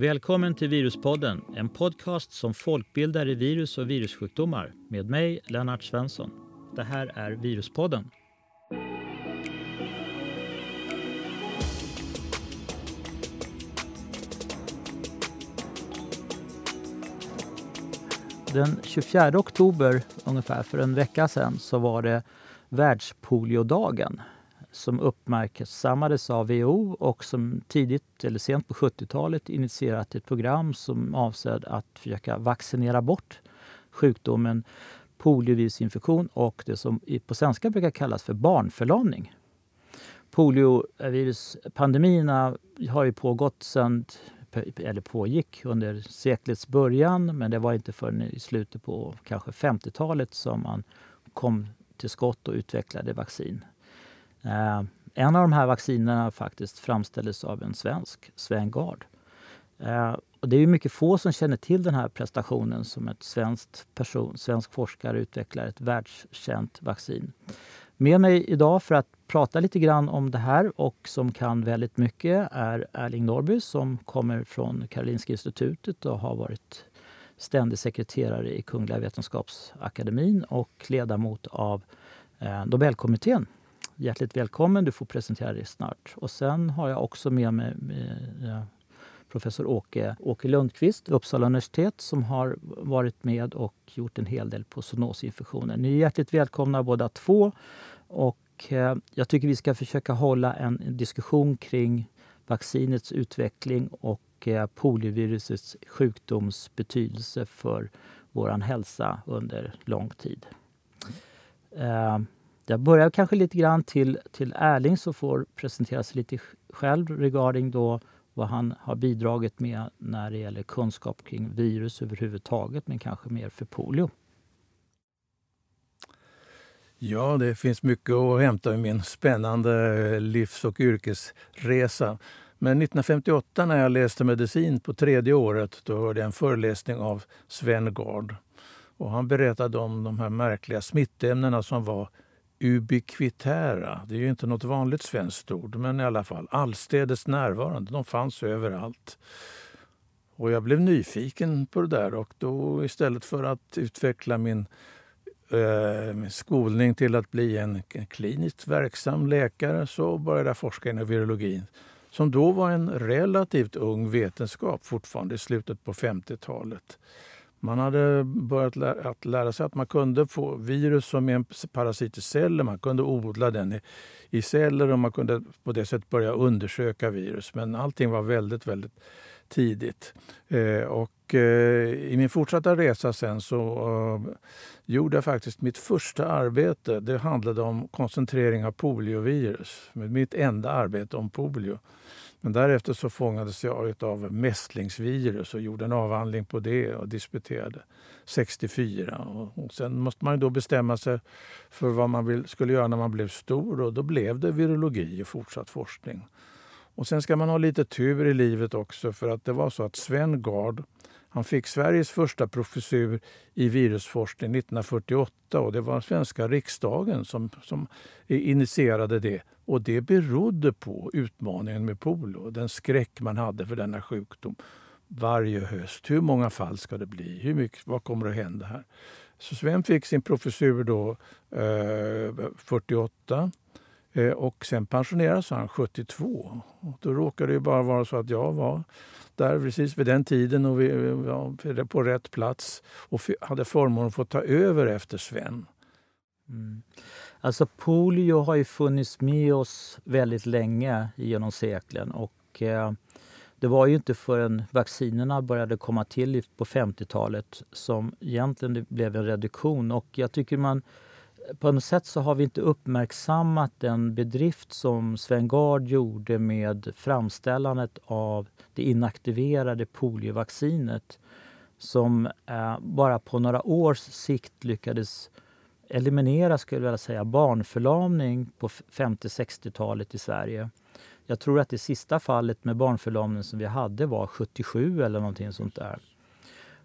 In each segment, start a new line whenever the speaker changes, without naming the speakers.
Välkommen till Viruspodden, en podcast som folkbildar i virus och virussjukdomar med mig, Lennart Svensson. Det här är Viruspodden. Den 24 oktober, ungefär för en vecka sedan, så var det världspoliodagen som uppmärksammades av WHO och som tidigt eller sent på 70-talet initierat ett program som avsåg att försöka vaccinera bort sjukdomen poliovirusinfektion och det som på svenska brukar kallas för barnförlamning. Polioviruspandemierna har ju pågått sedan eller pågick under seklets början men det var inte förrän i slutet på kanske 50-talet som man kom till skott och utvecklade vaccin. Eh, en av de här vaccinerna faktiskt framställdes av en svensk, Sven Gard. Eh, och det är mycket få som känner till den här prestationen som ett svenskt person, svensk forskare utvecklar ett världskänt vaccin. Med mig idag för att prata lite grann om det här och som kan väldigt mycket är Erling Norby som kommer från Karolinska institutet och har varit ständig sekreterare i Kungliga Vetenskapsakademin och ledamot av eh, Nobelkommittén. Hjärtligt välkommen, du får presentera dig snart. Och sen har jag också med mig med, professor Åke, Åke Lundqvist, Uppsala universitet som har varit med och gjort en hel del på zoonosinfektioner. Ni är hjärtligt välkomna båda två. Och eh, jag tycker vi ska försöka hålla en diskussion kring vaccinets utveckling och eh, poliovirusets sjukdomsbetydelse för vår hälsa under lång tid. Eh, jag börjar kanske lite grann till, till Erling som får presentera sig lite själv regarding då vad han har bidragit med när det gäller kunskap kring virus överhuvudtaget men kanske mer för polio.
Ja, det finns mycket att hämta i min spännande eh, livs och yrkesresa. Men 1958 när jag läste medicin på tredje året då hörde jag en föreläsning av Sven Gard. Och han berättade om de här märkliga smittämnena som var ubiquitära. Det är ju inte något vanligt svenskt ord, men i alla fall allstädes närvarande. De fanns överallt. Och jag blev nyfiken på det där och då istället för att utveckla min eh, skolning till att bli en kliniskt verksam läkare så började jag forska inom virologin som då var en relativt ung vetenskap fortfarande i slutet på 50-talet. Man hade börjat lära, att lära sig att man kunde få virus som är en parasit i celler. Man kunde odla den i, i celler och man kunde på det sättet börja undersöka virus. Men allting var väldigt, väldigt tidigt. Eh, och eh, I min fortsatta resa sen så eh, gjorde jag faktiskt mitt första arbete. Det handlade om koncentrering av poliovirus. Mitt enda arbete om polio. Men därefter så fångades jag av mässlingsvirus och gjorde en avhandling på det och disputerade 64. Och sen måste man då bestämma sig för vad man vill, skulle göra när man blev stor och då blev det virologi och fortsatt forskning. Och sen ska man ha lite tur i livet också för att det var så att Sven Gard han fick Sveriges första professur i virusforskning 1948 och det var svenska riksdagen som, som initierade det. Och det berodde på utmaningen med polio, den skräck man hade för denna sjukdom varje höst. Hur många fall ska det bli? Hur mycket, vad kommer att hända här? Så Sven fick sin professur då eh, 48 eh, och sen pensionerades han 72. Och då råkade det bara vara så att jag var där precis vid den tiden och vi var på rätt plats och hade förmånen att få ta över efter Sven.
Mm. Alltså polio har ju funnits med oss väldigt länge genom seklen och eh, det var ju inte förrän vaccinerna började komma till på 50-talet som egentligen det blev en reduktion och jag tycker man på något sätt så har vi inte uppmärksammat den bedrift som Sven Gard gjorde med framställandet av det inaktiverade poliovaccinet som eh, bara på några års sikt lyckades eliminera skulle jag säga, barnförlamning på 50-60-talet i Sverige. Jag tror att det sista fallet med barnförlamning som vi hade var 77 eller någonting sånt där.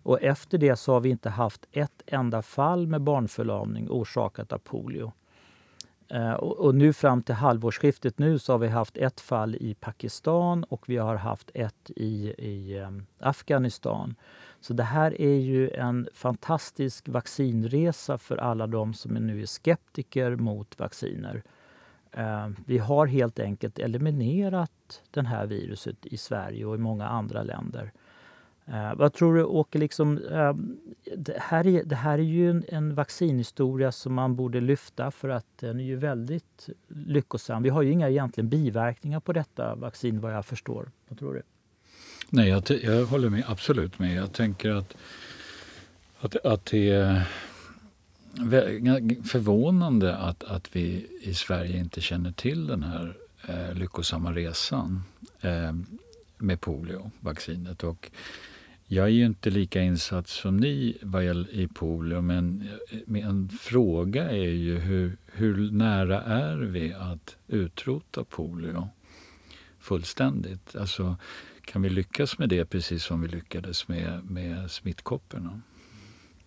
Och efter det så har vi inte haft ett enda fall med barnförlamning orsakat av polio. Eh, och nu fram till halvårsskiftet nu så har vi haft ett fall i Pakistan och vi har haft ett i, i ehm, Afghanistan. Så det här är ju en fantastisk vaccinresa för alla de som nu är skeptiker mot vacciner. Ehm, vi har helt enkelt eliminerat det här viruset i Sverige och i många andra länder. Uh, vad tror du, Åke, liksom, uh, det, här är, det här är ju en, en, vaccinhistoria som man borde lyfta för att den är ju väldigt lyckosam. Vi har ju inga egentligen biverkningar på detta vaccin vad jag förstår. Vad tror du?
Nej, jag, jag håller med, absolut med. Jag tänker att, att, att det är förvånande att, att vi i Sverige inte känner till den här eh, lyckosamma resan eh, med poliovaccinet. Och jag är ju inte lika insatt som ni vad i polio, men en fråga är ju hur, hur nära är vi att utrota polio fullständigt? Alltså, kan vi lyckas med det precis som vi lyckades med, med smittkopporna?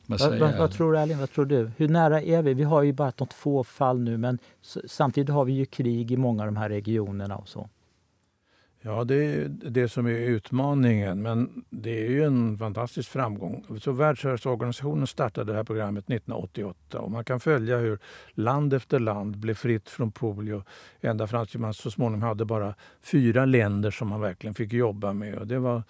Vad, vad, vad, vad, tror du Erling? Vad tror du? Hur nära är vi? Vi har ju bara något få fall nu men samtidigt har vi ju krig i många av de här regionerna och så.
Ja, det är det som är utmaningen. Men det är ju en fantastisk framgång. Så Världshälsoorganisationen startade det här programmet 1988 och man kan följa hur land efter land blev fritt från polio ända fram till man så småningom hade bara fyra länder som man verkligen fick jobba med. Och det var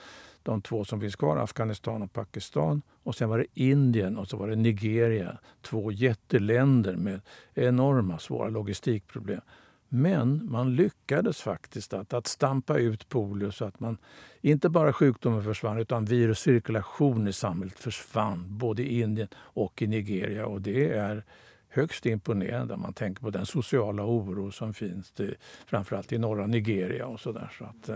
de två som finns kvar, Afghanistan och Pakistan. Och sen var det Indien och så var det Nigeria. Två jätteländer med enorma svåra logistikproblem. Men man lyckades faktiskt att, att stampa ut polio så att man inte bara sjukdomen försvann utan viruscirkulation i samhället försvann både i Indien och i Nigeria. Och det är högst imponerande om man tänker på den sociala oro som finns till, framförallt i norra Nigeria och sådär. Så att,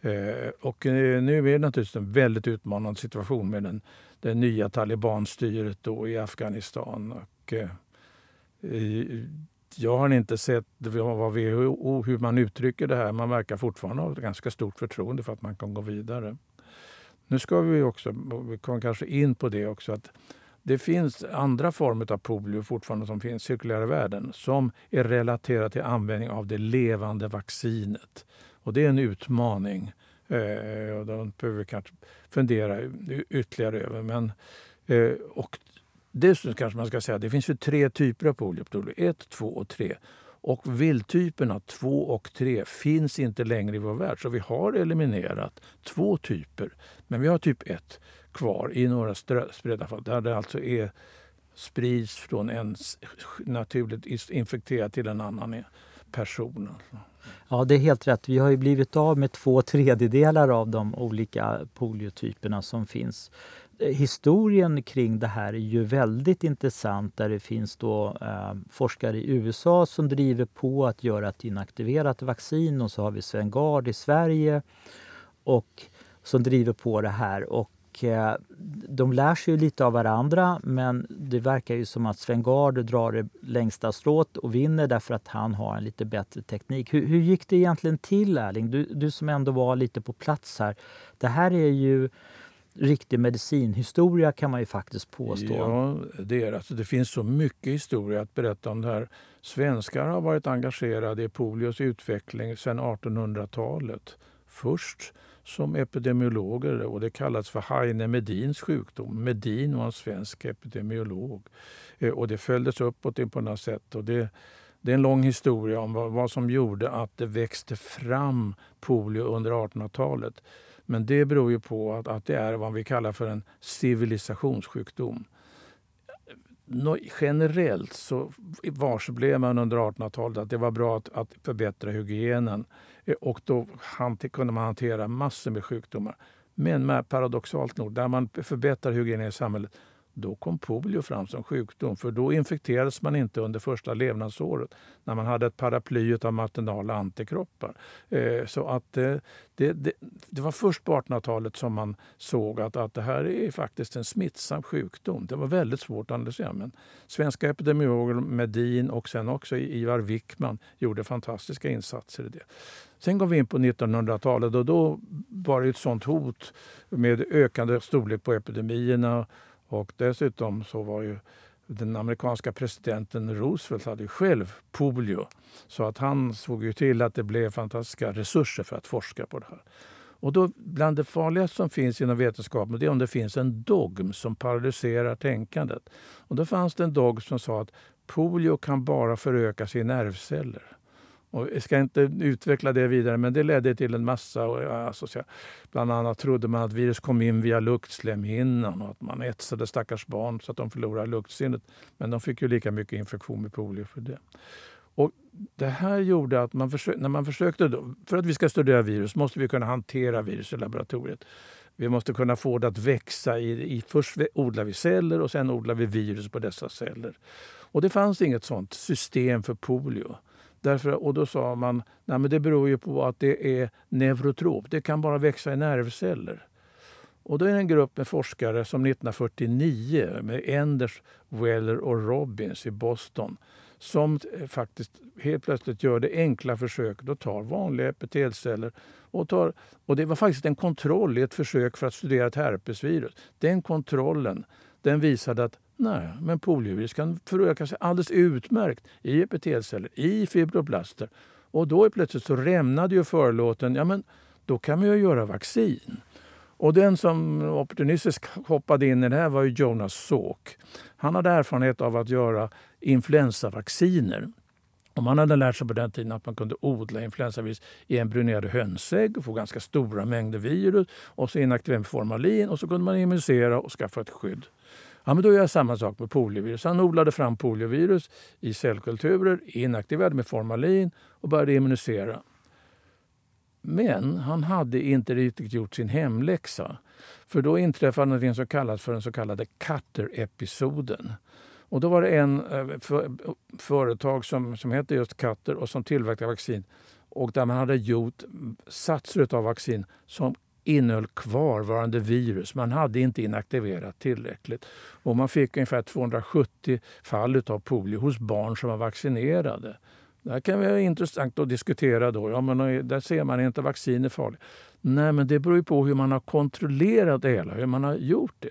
eh, och eh, nu är det naturligtvis en väldigt utmanande situation med den, det nya talibanstyret då i Afghanistan. Och, eh, jag har inte sett vad WHO, hur man uttrycker det här. Man verkar fortfarande ha ett ganska stort förtroende för att man kan gå vidare. Nu ska vi också, vi kommer kanske in på det också, att det finns andra former av polio fortfarande som finns cirkulära i världen som är relaterade till användning av det levande vaccinet. Och det är en utmaning. Eh, och den behöver vi kanske fundera ytterligare över. Men, eh, och Dessutom kanske man ska säga att det finns ju tre typer av poliooptolog. 1, 2 och 3. Och vildtyperna 2 och 3 finns inte längre i vår värld. Så vi har eliminerat två typer. Men vi har typ 1 kvar i några spridda fall där det alltså är sprids från en naturligt infekterad till en annan person.
Ja, det är helt rätt. Vi har ju blivit av med två tredjedelar av de olika poliotyperna som finns historien kring det här är ju väldigt intressant där det finns då eh, forskare i USA som driver på att göra ett inaktiverat vaccin och så har vi Sven Gard i Sverige och som driver på det här. Och eh, de lär sig lite av varandra men det verkar ju som att Sven Gard drar det längsta strået och vinner därför att han har en lite bättre teknik. Hur, hur gick det egentligen till Erling? Du, du som ändå var lite på plats här. Det här är ju riktig medicinhistoria kan man ju faktiskt påstå.
Ja, det är alltså, det. finns så mycket historia att berätta om det här. Svenskar har varit engagerade i polios utveckling sedan 1800-talet. Först som epidemiologer och det kallas för Heine Medins sjukdom. Medin var en svensk epidemiolog eh, och det följdes uppåt på något sätt. Och det, det är en lång historia om vad, vad som gjorde att det växte fram polio under 1800-talet. Men det beror ju på att, att det är vad vi kallar för en civilisationssjukdom. Generellt så varseblev man under 1800-talet att det var bra att, att förbättra hygienen eh, och då kunde man hantera massor med sjukdomar. Men paradoxalt nog, där man förbättrar hygienen i samhället då kom polio fram som sjukdom, för då infekterades man inte under första levnadsåret när man hade ett paraply av maternala antikroppar. Eh, så att eh, det, det, det, var först på 1800-talet som man såg att, att det här är faktiskt en smittsam sjukdom. Det var väldigt svårt att analysera. Men svenska epidemiologer Medin och sen också Ivar Wickman gjorde fantastiska insatser i det. Sen går vi in på 1900-talet och då var det ett sånt hot med ökande storlek på epidemierna och dessutom så var ju den amerikanska presidenten Roosevelt hade själv polio. Så att han såg ju till att det blev fantastiska resurser för att forska på det här. Och då, bland det farligaste som finns inom vetenskapen det är om det finns en dogm som paralyserar tänkandet. Och då fanns det en dogm som sa att polio kan bara förökas i nervceller. Och jag ska inte utveckla det vidare, men det ledde till en massa... Alltså, bland annat trodde man att virus kom in via luktslemhinnan och att man etsade stackars barn så att de förlorade luktsinnet. Men de fick ju lika mycket infektion med polio för det. Och det här gjorde att man försökte, när man försökte... Då, för att vi ska studera virus måste vi kunna hantera virus i laboratoriet. Vi måste kunna få det att växa. I, i, först odlar vi celler och sen odlar vi virus på dessa celler. Och det fanns inget sånt system för polio. Därför, och då sa man att det beror ju på att det är neurotrop. Det kan bara växa i nervceller. Och då är det en grupp med forskare som 1949 med Enders, Weller och Robbins i Boston som eh, faktiskt helt plötsligt gör det enkla försöket och tar vanliga epitelceller. Och, tar, och det var faktiskt en kontroll i ett försök för att studera ett herpesvirus. Den kontrollen den visade att Nej, men poliovirus kan föröka sig alldeles utmärkt i epitelceller, i fibroblaster. Och då är plötsligt så rämnade ju förlåten. Ja, men då kan man ju göra vaccin. Och den som opportunistiskt hoppade in i det här var ju Jonas Salk. Han hade erfarenhet av att göra influensavacciner. Och man hade lärt sig på den tiden att man kunde odla influensavirus i embryonerade hönsägg och få ganska stora mängder virus och så inaktivera med formalin och så kunde man immunisera och skaffa ett skydd. Ja, men då gör jag samma sak med poliovirus. Han odlade fram poliovirus i cellkulturer, inaktiverade med formalin och började immunisera. Men han hade inte riktigt gjort sin hemläxa. För då inträffade något som kallas för den så kallade Cutter-episoden. Och då var det en eh, för, företag som, som hette just Cutter och som tillverkade vaccin och där man hade gjort satser av vaccin som innehöll kvarvarande virus. Man hade inte inaktiverat tillräckligt. Och man fick ungefär 270 fall av polio hos barn som var vaccinerade. Det här kan vara intressant att diskutera. Då. Ja, men eh, där ser man inte vaccin är farligt. Nej, men det beror på hur man har kontrollerat det hela, hur man har gjort det.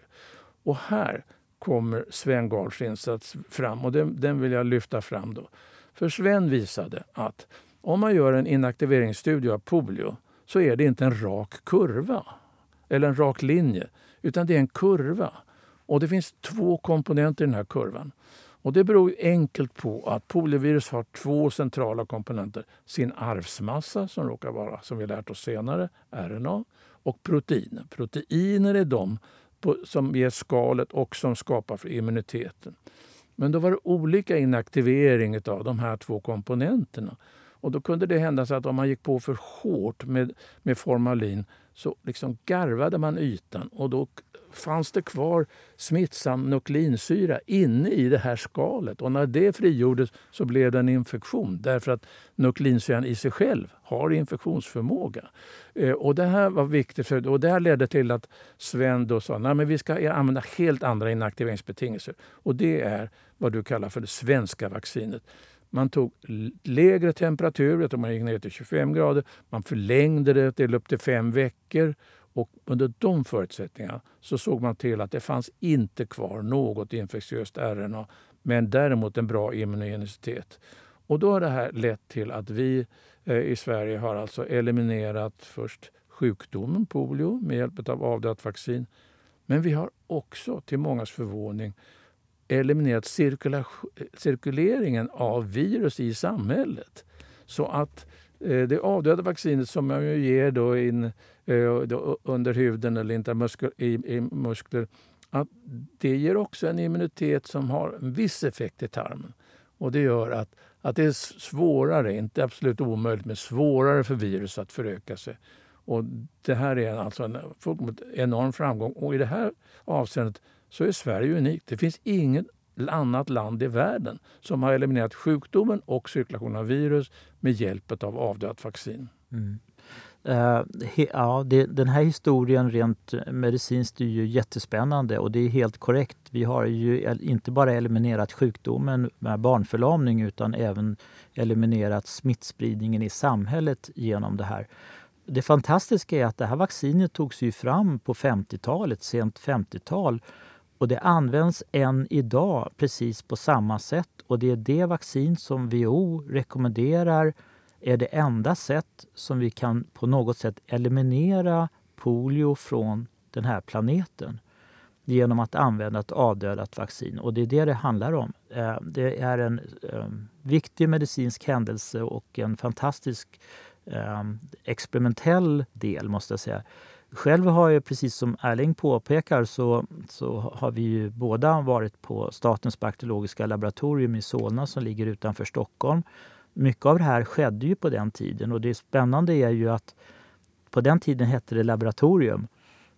Och här kommer Sven Gards insats fram och den, den vill jag lyfta fram. då. För Sven visade att om man gör en inaktiveringsstudie av polio så är det inte en rak kurva eller en rak linje, utan det är en kurva. Och det finns två komponenter i den här kurvan. Och det beror enkelt på att poliovirus har två centrala komponenter. Sin arvsmassa, som råkar vara, som vi lärt oss senare, RNA, och proteiner. Proteiner är de som ger skalet och som skapar för immuniteten. Men då var det olika inaktivering av de här två komponenterna. Och då kunde det hända så att om man gick på för hårt med, med formalin så liksom garvade man ytan och då fanns det kvar smittsam nukleinsyra inne i det här skalet. Och när det frigjordes så blev det en infektion därför att nukleinsyran i sig själv har infektionsförmåga. Eh, och det här var viktigt för, och det här ledde till att Sven då sa att vi ska använda helt andra inaktiveringsbetingelser. Och det är vad du kallar för det svenska vaccinet. Man tog lägre temperatur, jag tror man gick ner till 25 grader. Man förlängde det till upp till fem veckor. Och under de förutsättningarna så såg man till att det fanns inte kvar något infektiöst RNA men däremot en bra immunogenicitet. Och då har det här lett till att vi eh, i Sverige har alltså eliminerat först sjukdomen polio med hjälp av avdött vaccin. Men vi har också till mångas förvåning eliminerat cirkuleringen av virus i samhället. Så att eh, det avdöda vaccinet som man ger då in, eh, då under huden eller intramuskler, i, i muskler, att det ger också en immunitet som har en viss effekt i tarmen. Och det gör att, att det är svårare, inte absolut omöjligt, men svårare för virus att föröka sig. Och det här är alltså en enorm framgång. Och i det här avseendet så är Sverige unikt. Det finns inget annat land i världen som har eliminerat sjukdomen och cirkulationen av virus med hjälp av avdött vaccin. Mm.
Uh, he, ja, det, den här historien rent eh, medicinskt är ju jättespännande och det är helt korrekt. Vi har ju inte bara eliminerat sjukdomen med barnförlamning utan även eliminerat smittspridningen i samhället genom det här. Det fantastiska är att det här vaccinet togs ju fram på 50-talet, sent 50-tal Och det används än idag precis på samma sätt och det är det vaccin som WHO rekommenderar är det enda sätt som vi kan på något sätt eliminera polio från den här planeten genom att använda ett avdödat vaccin. Och det är det det handlar om. Eh, det är en eh, viktig medicinsk händelse och en fantastisk eh, experimentell del måste jag säga. Själv har jag, precis som Erling påpekar, så, så har vi ju båda varit på Statens bakteriologiska laboratorium i Solna som ligger utanför Stockholm. Mycket av det här skedde ju på den tiden och det spännande är ju att på den tiden hette det laboratorium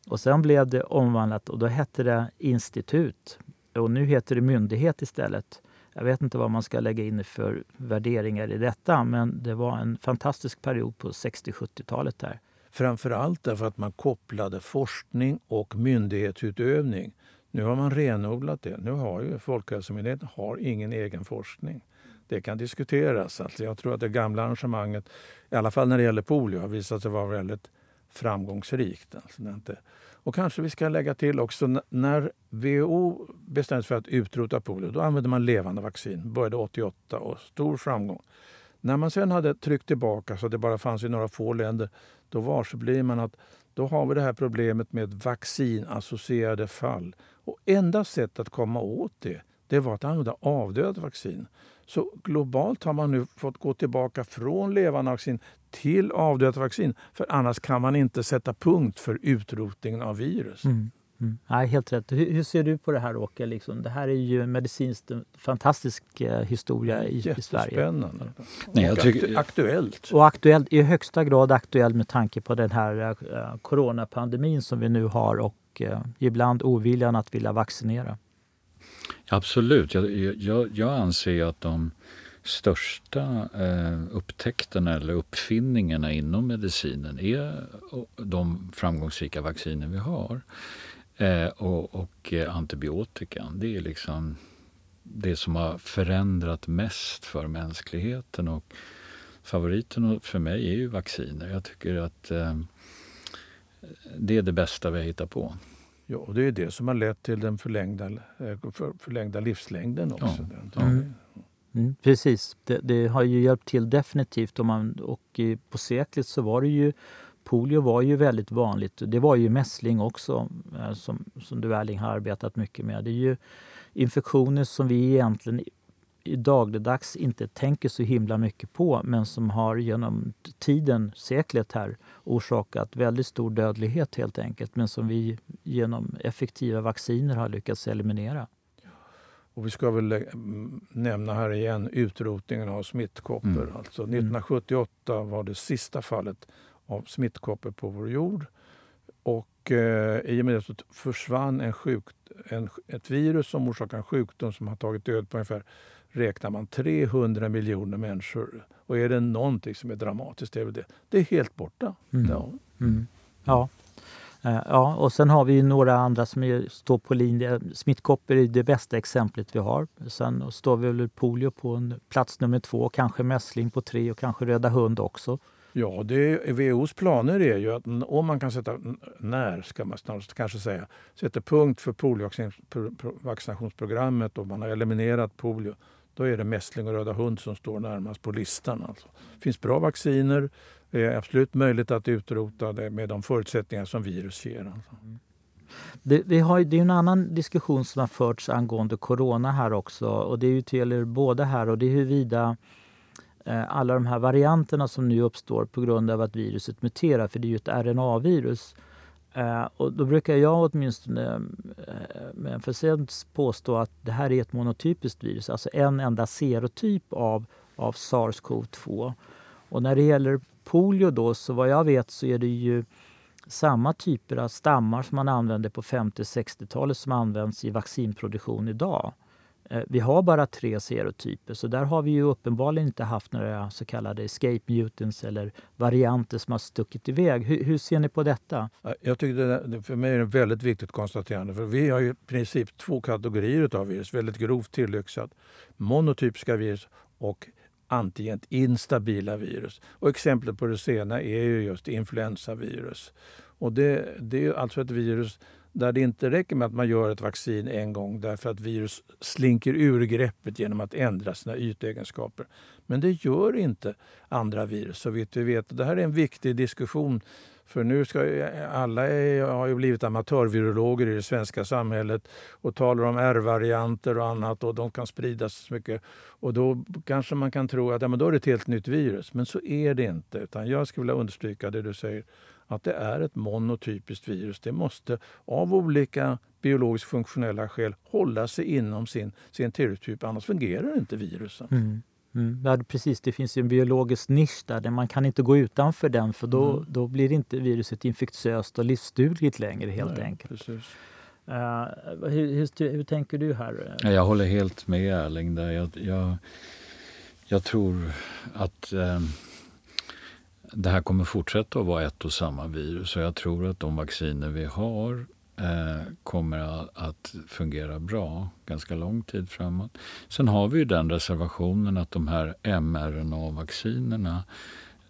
och sen blev det omvandlat och då hette det institut. Och nu heter det myndighet istället. Jag vet inte vad man ska lägga in för värderingar i detta men det var en fantastisk period på 60-70-talet där.
Framförallt därför att man kopplade forskning och myndighetsutövning. Nu har man renodlat det. Nu har ju Folkhälsomyndigheten har ingen egen forskning. Det kan diskuteras. Alltså jag tror att det gamla arrangemanget, i alla fall när det gäller polio, har visat sig vara väldigt framgångsrikt. Alltså inte... Och kanske vi ska lägga till också, när WHO bestämde sig för att utrota polio, då använde man levande vaccin. började 88 och stor framgång. När man sen hade tryckt tillbaka så att det bara fanns i några få länder, då varse blir man att då har vi det här problemet med vaccinassocierade fall. Och enda sättet att komma åt det, det var att använda avdödat vaccin. Så globalt har man nu fått gå tillbaka från levande vaccin till avdödat vaccin. För annars kan man inte sätta punkt för utrotningen av virus.
Mm. Mm. Nej, helt rätt. Hur, hur, ser du på det här Åke? Liksom, det här är ju en medicinskt fantastisk eh, historia i, i Sverige.
Jättespännande.
Nej, jag tycker...
Aktuellt.
Och aktuellt, i högsta grad aktuellt med tanke på den här eh, coronapandemin som vi nu har och eh, ibland oviljan att vilja vaccinera.
Absolut. Jag, jag, jag anser att de största eh, upptäckterna eller uppfinningarna inom medicinen är de framgångsrika vacciner vi har. Eh, och, och eh, antibiotikan. Det är liksom det som har förändrat mest för mänskligheten. Och favoriten för mig är ju vacciner. Jag tycker att eh, det är det bästa vi har hittat på.
Ja, och det är det som har lett till den förlängda, eh, för, förlängda livslängden också. Ja.
Mm. Mm, precis, det, det, har ju hjälpt till definitivt. Om man, och på seklet så var det ju polio var ju väldigt vanligt. Det var ju mässling också eh, som, som du Erling har arbetat mycket med. Det är ju infektioner som vi egentligen i dagligdags inte tänker så himla mycket på men som har genom tiden, seklet här, orsakat väldigt stor dödlighet helt enkelt men som vi genom effektiva vacciner har lyckats eliminera.
Och vi ska väl nämna här igen utrotningen av smittkoppor. Mm. Alltså 1978 var det sista fallet av smittkoppor på vår jord. Och eh, i och med det så försvann en sjuk, en, ett virus som orsakar en sjukdom som har tagit död på ungefär räknar man 300 miljoner människor. Och är det någonting som är dramatiskt, det är det. Det är helt borta.
Mm. Ja. Mm. ja. Eh, ja, och sen har vi några andra som står på linje. Smittkoppor är det bästa exemplet vi har. Sen står vi väl polio på en plats nummer två, kanske mässling på tre och kanske röda hund också.
Ja, det, WHOs planer är ju att om man kan sätta, när ska man snarare kanske säga, sätta punkt för poliovaccinationsprogrammet och man har eliminerat polio, då är det mässling och röda hund som står närmast på listan. Alltså. Det finns bra vacciner, det är absolut möjligt att utrota det med de förutsättningar som virus ger. Alltså. Mm.
Det, vi har, det är en annan diskussion som har förts angående corona här också och det är ju till här och det är huruvida Eh, alla de här varianterna som nu uppstår på grund av att viruset muterar, för det är ju ett RNA-virus. Eh, och då brukar jag åtminstone eh, med emfasens påstå att det här är ett monotypiskt virus, alltså en enda serotyp av, av SARS-CoV-2. Och när det gäller polio då, så vad jag vet så är det ju samma typer av stammar som man använde på 50-60-talet som används i vaccinproduktion idag. Eh, vi har bara tre serotyper så där har vi ju uppenbarligen inte haft några så kallade escape mutants eller varianter som har stuckit iväg. Hur, hur ser ni på detta?
Jag tycker det, för mig är det ett väldigt viktigt konstaterande för vi har ju i princip två kategorier av virus, väldigt grovt tillyxat. Monotypiska virus och antigent instabila virus. Och exemplet på det senare är ju just influensavirus. Och det, det är alltså ett virus där det inte räcker med att man gör ett vaccin en gång därför att virus slinker ur greppet genom att ändra sina ytegenskaper. Men det gör inte andra virus så vitt vi vet. Det här är en viktig diskussion för nu ska alla är, har ju blivit amatörvirologer i det svenska samhället och talar om R-varianter och annat och de kan spridas mycket. Och då kanske man kan tro att ja, men då är det ett helt nytt virus. Men så är det inte. Utan jag skulle vilja understryka det du säger att det är ett monotypiskt virus. Det måste av olika biologiskt funktionella skäl hålla sig inom sin, sin typ, annars fungerar inte virusen.
Mm. Mm. Ja, precis, det finns en biologisk nisch där, där man kan inte gå utanför den för då, mm. då blir inte viruset infektiöst och livsdugligt längre helt Nej, enkelt. Precis. Uh, hur, hur, hur, tänker du här?
Jag håller helt med Erling där. Jag, jag, jag tror att uh, det här kommer fortsätta att vara ett och samma virus och jag tror att de vacciner vi har eh, kommer att fungera bra ganska lång tid framåt. Sen har vi ju den reservationen att de här mRNA-vaccinerna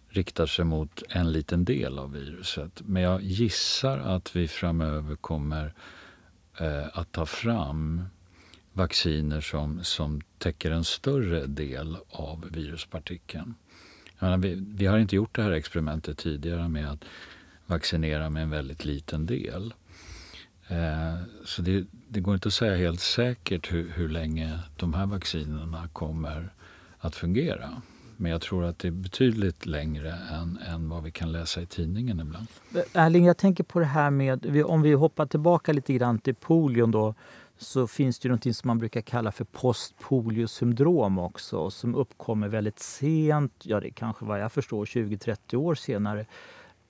riktar sig mot en liten del av viruset. Men jag gissar att vi framöver kommer eh, att ta fram vacciner som, som täcker en större del av viruspartikeln. Menar, vi, vi, har inte gjort det här experimentet tidigare med att vaccinera med en väldigt liten del. Eh, så det, det, går inte att säga helt säkert hur, hur länge de här vaccinerna kommer att fungera. Men jag tror att det är betydligt längre än, än vad vi kan läsa i tidningen ibland.
Erling, jag tänker på det här med, om vi hoppar tillbaka lite grann till polion då, så finns det något som man brukar kalla för postpoliosyndrom också som uppkommer väldigt sent, ja det kanske vad jag förstår 20-30 år senare.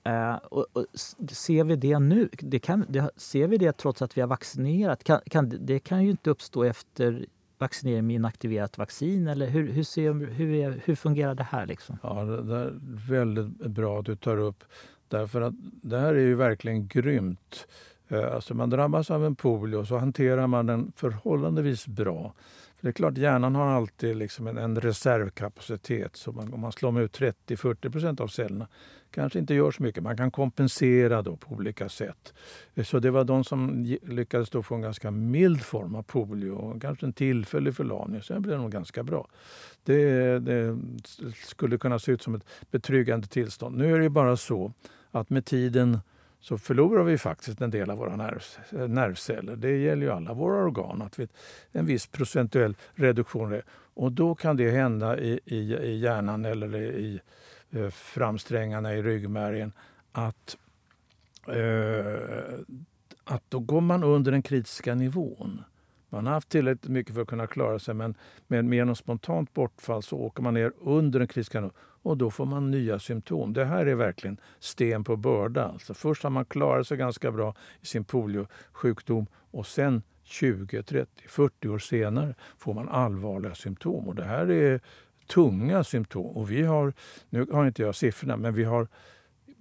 Eh, och, och, ser vi det nu? Det kan, det, ser vi det trots att vi har vaccinerat? Kan, kan, det kan ju inte uppstå efter vaccinering med inaktiverat vaccin? Eller hur, hur, ser, hur, är, hur fungerar det här? Liksom?
Ja, det är väldigt bra att du tar upp. Därför att det här är ju verkligen grymt. Eh, alltså man drabbas av en polio och så hanterar man den förhållandevis bra. För det är klart, hjärnan har alltid liksom en, en reservkapacitet. Så man, om man slår ut 30-40% av cellerna kanske inte gör så mycket. Man kan kompensera då på olika sätt. Eh, så det var de som lyckades då få en ganska mild form av polio, kanske en tillfällig förlamning. Sen blev det nog ganska bra. Det, det, skulle kunna se ut som ett betryggande tillstånd. Nu är det bara så att med tiden så förlorar vi faktiskt en del av våra nerv, nervceller. Det gäller ju alla våra organ, att vi, en viss procentuell reduktion. Och då kan det hända i, i, i hjärnan eller i i eh, framsträngarna i ryggmärgen att, eh, att då går man under den kritiska nivån. Man har haft tillräckligt mycket för att kunna klara sig men med genom spontant bortfall så åker man ner under den kritiska och då får man nya symptom. Det här är verkligen sten på börda. Alltså först har man klarat sig ganska bra i sin poliosjukdom och sen 20, 30, 40 år senare får man allvarliga symptom. Och det här är tunga symptom. Och vi har, nu har inte jag siffrorna, men vi har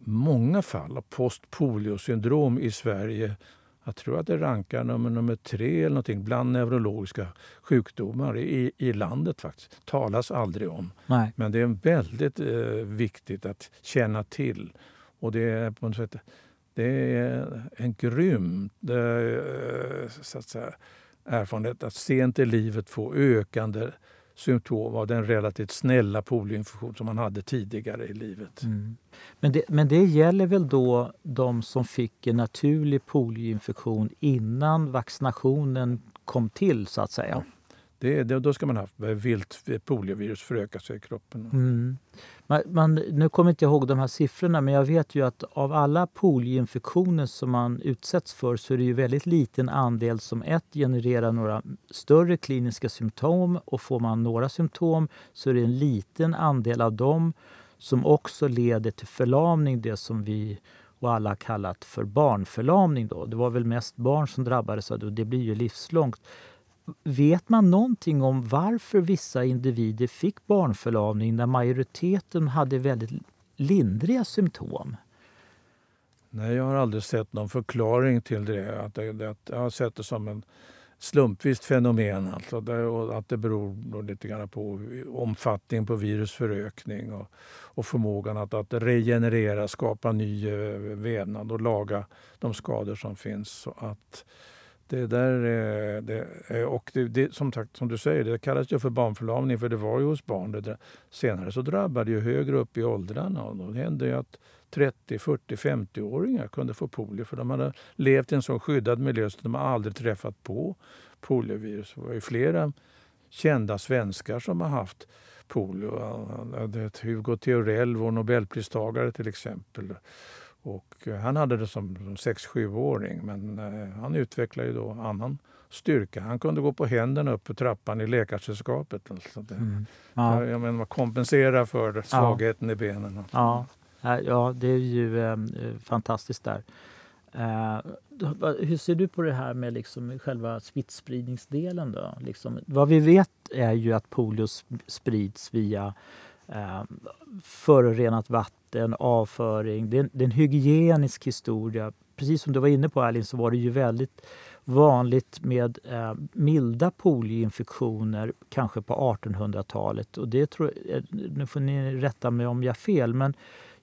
många fall av postpoliosyndrom i Sverige. Jag tror att det rankar nummer, nummer tre eller någonting bland neurologiska sjukdomar i, i landet. faktiskt. talas aldrig om. Nej. Men det är väldigt eh, viktigt att känna till. Och det är på något sätt det är en grym eh, så att säga, erfarenhet att sent i livet få ökande symptom av den relativt snälla polioinfektion som man hade tidigare i livet. Mm.
Men, det, men det gäller väl då de som fick en naturlig polioinfektion innan vaccinationen kom till så att säga? Ja.
Det, det, då ska man ha vilt poliovirus föröka sig i kroppen. Mm.
Man, man, nu kommer jag inte ihåg de här siffrorna men jag vet ju att av alla polioinfektioner som man utsätts för så är det ju väldigt liten andel som ett genererar några större kliniska symptom och får man några symptom så är det en liten andel av dem som också leder till förlamning, det som vi och alla kallat för barnförlamning. Då. Det var väl mest barn som drabbades av det och det blir ju livslångt. Vet man någonting om varför vissa individer fick barnförlamning när majoriteten hade väldigt lindriga symptom?
Nej, jag har aldrig sett någon förklaring till det. Att det, det jag har sett det som en, slumpvis fenomen. Alltså, och att det beror lite grann på omfattningen på virusförökning och, och förmågan att, att regenerera, skapa ny eh, vävnad och laga de skador som finns. Så att det där, eh, det, eh, och det, det, som, sagt, som du säger, det kallas ju för barnförlamning för det var ju hos barn. Det, senare så drabbade det ju högre upp i åldrarna och då hände ju att 30, 40, 50-åringar kunde få polio för de hade levt i en så skyddad miljö så de aldrig träffat på poliovirus. Det var ju flera kända svenskar som har haft polio. Hugo Theorell, vår nobelpristagare till exempel. Och han hade det som 6-7-åring men eh, han utvecklade ju då annan styrka. Han kunde gå på händerna upp för trappan i Läkarsällskapet. Alltså det, mm. ja. Jag menar, kompensera för svagheten ja. i benen.
Ja. ja, det är ju eh, fantastiskt där. Eh, hur ser du på det här med liksom själva smittspridningsdelen? Då? Liksom, vad vi vet är ju att polio sprids via eh, förorenat vatten, avföring. Det är, det är, en hygienisk historia. Precis som du var inne på Erling så var det ju väldigt vanligt med eh, milda polioinfektioner kanske på 1800-talet. Och det tror, eh, nu får ni rätta mig om jag har fel men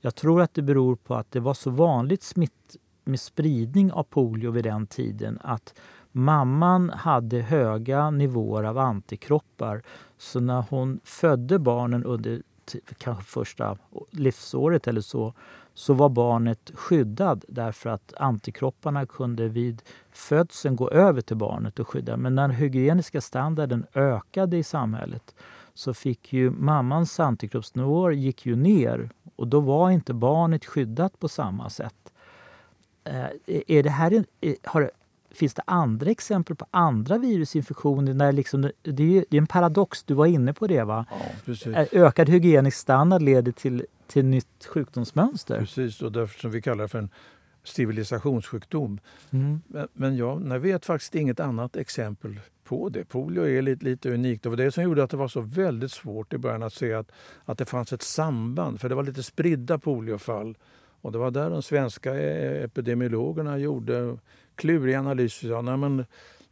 jag tror att det beror på att det var så vanligt smitt, med spridning av polio vid den tiden att mamman hade höga nivåer av antikroppar. Så när hon födde barnen under Typ kanske första livsåret eller så, så var barnet skyddad därför att antikropparna kunde vid födseln gå över till barnet och skydda. Men när den hygieniska standarden ökade i samhället så fick ju mammans antikroppsnivåer gick ju ner och då var inte barnet skyddat på samma sätt. Eh, är det här, har, finns det andra exempel på andra virusinfektioner? När liksom, det, är, det är en paradox, du var inne på det va? Ja, eh, Ökad hygienisk standard leder till, till nytt sjukdomsmönster.
Precis, och därför som vi kallar det för en civilisationssjukdom. Mm. Men, men jag vet faktiskt inget annat exempel på det. Polio är lite, lite unikt. Det var det som gjorde att det var så väldigt svårt i början att se att, att det fanns ett samband. För det var lite spridda poliofall. Och det var där de svenska e-, epidemiologerna gjorde kluriga analyser. Ja, nej, men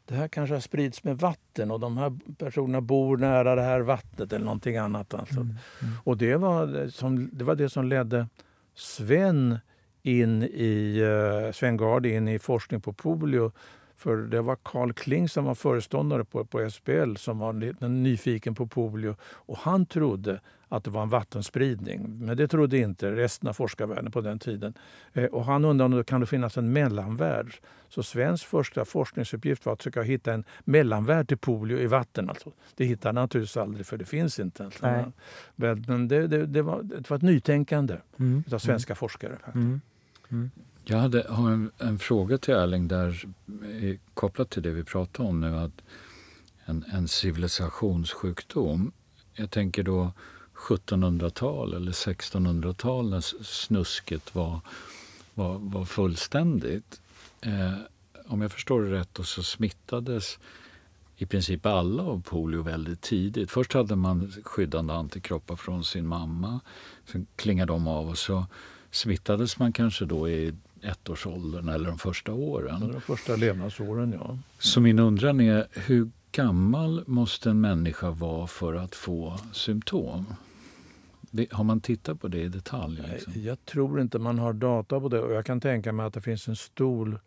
det här kanske har spridits med vatten och de här personerna bor nära det här vattnet eller någonting annat. Alltså. Mm, mm. Och det var, som, det var det som ledde Sven in i, uh, Sven Gard in i forskning på polio för det var Carl Kling som var föreståndare på, på SBL som var nyfiken på polio och han trodde att det var en vattenspridning. Men det trodde inte resten av forskarvärlden på den tiden. Eh, och han undrade om det kan finnas en mellanvärld. Så svensk första forskningsuppgift var att försöka hitta en mellanvärld till polio i vatten. Alltså. Det hittade han naturligtvis aldrig för det finns inte. Alltså. Men det, det, det, var, det var ett nytänkande mm. av svenska mm. forskare. Mm.
Mm. Jag hade, har en, en, fråga till Erling där, eh, kopplat till det vi pratade om nu. Att en, en civilisationssjukdom. Jag tänker då 1700-tal eller 1600-tal när snusket var, var, var fullständigt. Eh, om jag förstår det rätt så smittades i princip alla av polio väldigt tidigt. Först hade man skyddande antikroppar från sin mamma. Sen klingade de av och så smittades man kanske då i ettårsåldern eller de första åren.
De första levnadsåren, ja.
Så min undran är, hur gammal måste en människa vara för att få symptom? Har man tittat på det i detalj?
Liksom? Jag tror inte man har data på det. Och jag kan tänka mig att det finns en stor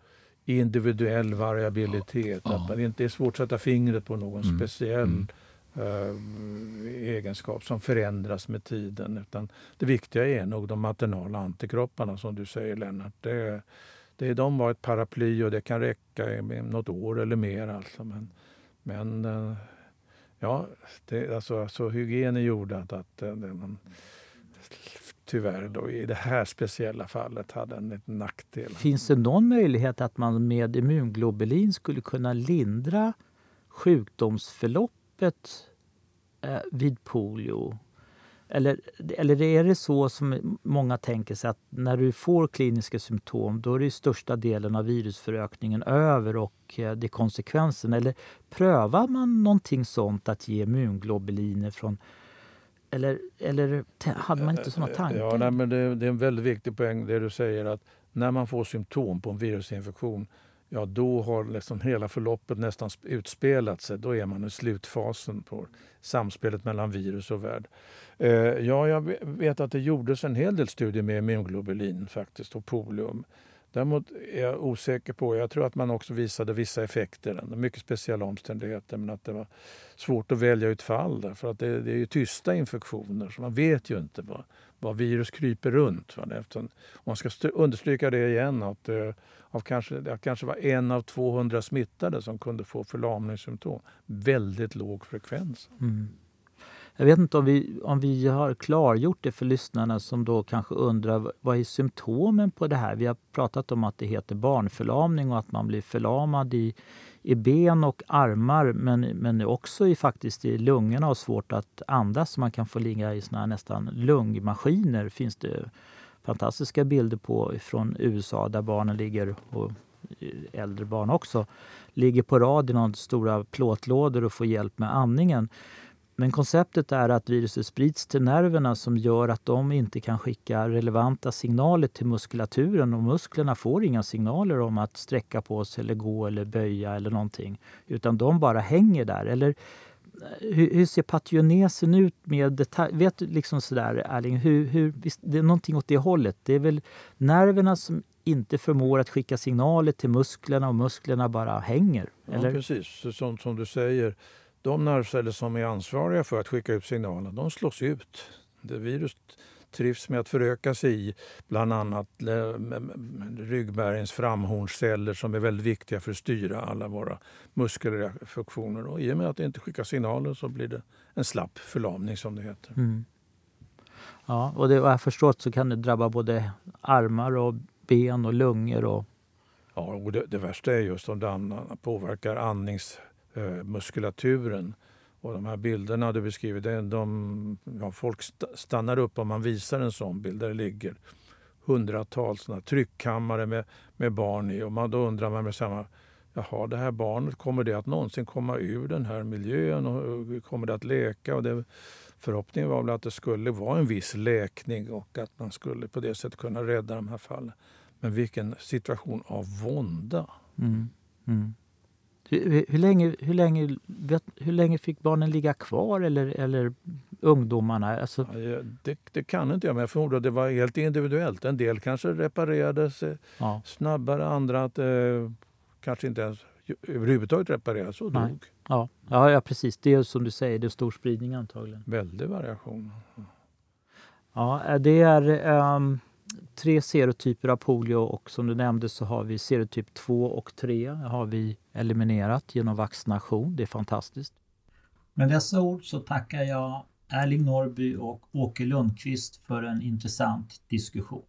individuell variabilitet. Ja, ja. Att det inte är svårt att sätta fingret på någon mm. speciell mm. Eh, egenskap som förändras med tiden. Utan det viktiga är nog de maternala antikropparna som du säger Lennart. Det, det, de var ett paraply och det kan räcka i något år eller mer. Alltså. Men, men eh, ja, det, alltså, alltså, hygien är gjord att, att eh, man, tyvärr då, i det här speciella fallet hade en nackdel.
Finns det någon möjlighet att man med immunglobulin skulle kunna lindra sjukdomsförloppet eh, vid polio? Eller, eller är det så som många tänker sig att när du får kliniska symptom då är det största delen av virusförökningen över och eh, det är konsekvensen? Eller prövar man någonting sånt att ge immunglobuliner från eller, eller hade man inte såna tankar?
Ja, nej, men det, det, är en väldigt viktig poäng det du säger att när man får symptom på en virusinfektion ja då har liksom hela förloppet nästan utspelat sig. Då är man i slutfasen på samspelet mellan virus och värld. Eh, ja, jag vet att det gjordes en hel del studier med immunglobulin faktiskt och polium. Däremot är jag osäker på, jag tror att man också visade vissa effekter, mycket speciella omständigheter, men att det var svårt att välja ut fall därför att det, det är ju tysta infektioner så man vet ju inte vad, vad virus kryper runt. Va? Eftersom, man ska understryka det igen att det, av kanske, det kanske var en av 200 smittade som kunde få förlamningssymptom. Väldigt låg frekvens. Mm.
Jag vet inte om vi, om vi har klargjort det för lyssnarna som då kanske undrar vad är symptomen på det här? Vi har pratat om att det heter barnförlamning och att man blir förlamad i, i ben och armar men, men också i, faktiskt i lungorna och svårt att andas. Man kan få ligga i såna nästan lungmaskiner. finns det fantastiska bilder på från USA där barnen ligger, och eh, äldre barn också, ligger på rad i några stora plåtlådor och får hjälp med andningen. Men konceptet är att viruset sprids till nerverna som gör att de inte kan skicka relevanta signaler till muskulaturen och musklerna får inga signaler om att sträcka på sig eller gå eller böja eller någonting. Utan de bara hänger där. Eller eh, hur, hur ser patogenen ut med detalj? Vet du liksom sådär Erling, hur, hur, det är någonting åt det hållet. Det är väl nerverna som inte förmår att skicka signaler till musklerna och musklerna bara hänger?
Eller? Ja, precis. Som, som du säger de nervceller som är ansvariga för att skicka ut signalen, de slås ut. Det virus trivs med att föröka sig i bland annat ryggmärgens framhornsceller som är väldigt viktiga för att styra alla våra muskulära funktioner. Och I och med att det inte skickar signaler så blir det en slapp förlamning som det heter. Mm.
Ja, och det, vad jag förstått så kan det drabba både armar och ben och lungor. Och...
Ja, och det, det värsta är just om det påverkar andnings Eh, muskulaturen. Och de här bilderna du beskriver, det, de, ja, folk stannar upp om man visar en sån bild där det ligger hundratals såna tryckkammare med, med barn i. Och man, då undrar man med samma, jaha det här barnet, kommer det att någonsin komma ur den här miljön? och Kommer det att läka? Och det, förhoppningen var väl att det skulle vara en viss läkning och att man skulle på det sättet kunna rädda de här fallen. Men vilken situation av vånda! Mm. Mm.
Hur, hur, länge, hur, länge, hur länge fick barnen ligga kvar eller, eller ungdomarna? Alltså...
Det, det, kan inte jag, men jag förmodar att det var helt individuellt. En del kanske reparerades eh, ja. snabbare, andra att, eh, kanske inte ens överhuvudtaget reparerades och dog.
Ja. Ja, ja, precis. Det är som du säger, det är stor spridning antagligen.
Väldig variation.
Ja, det är... Um tre serotyper av polio och som du nämnde så har vi serotyp 2 och 3 har vi eliminerat genom vaccination. Det är fantastiskt. Med dessa ord så tackar jag Erling Norby och Åke Lundqvist för en intressant diskussion.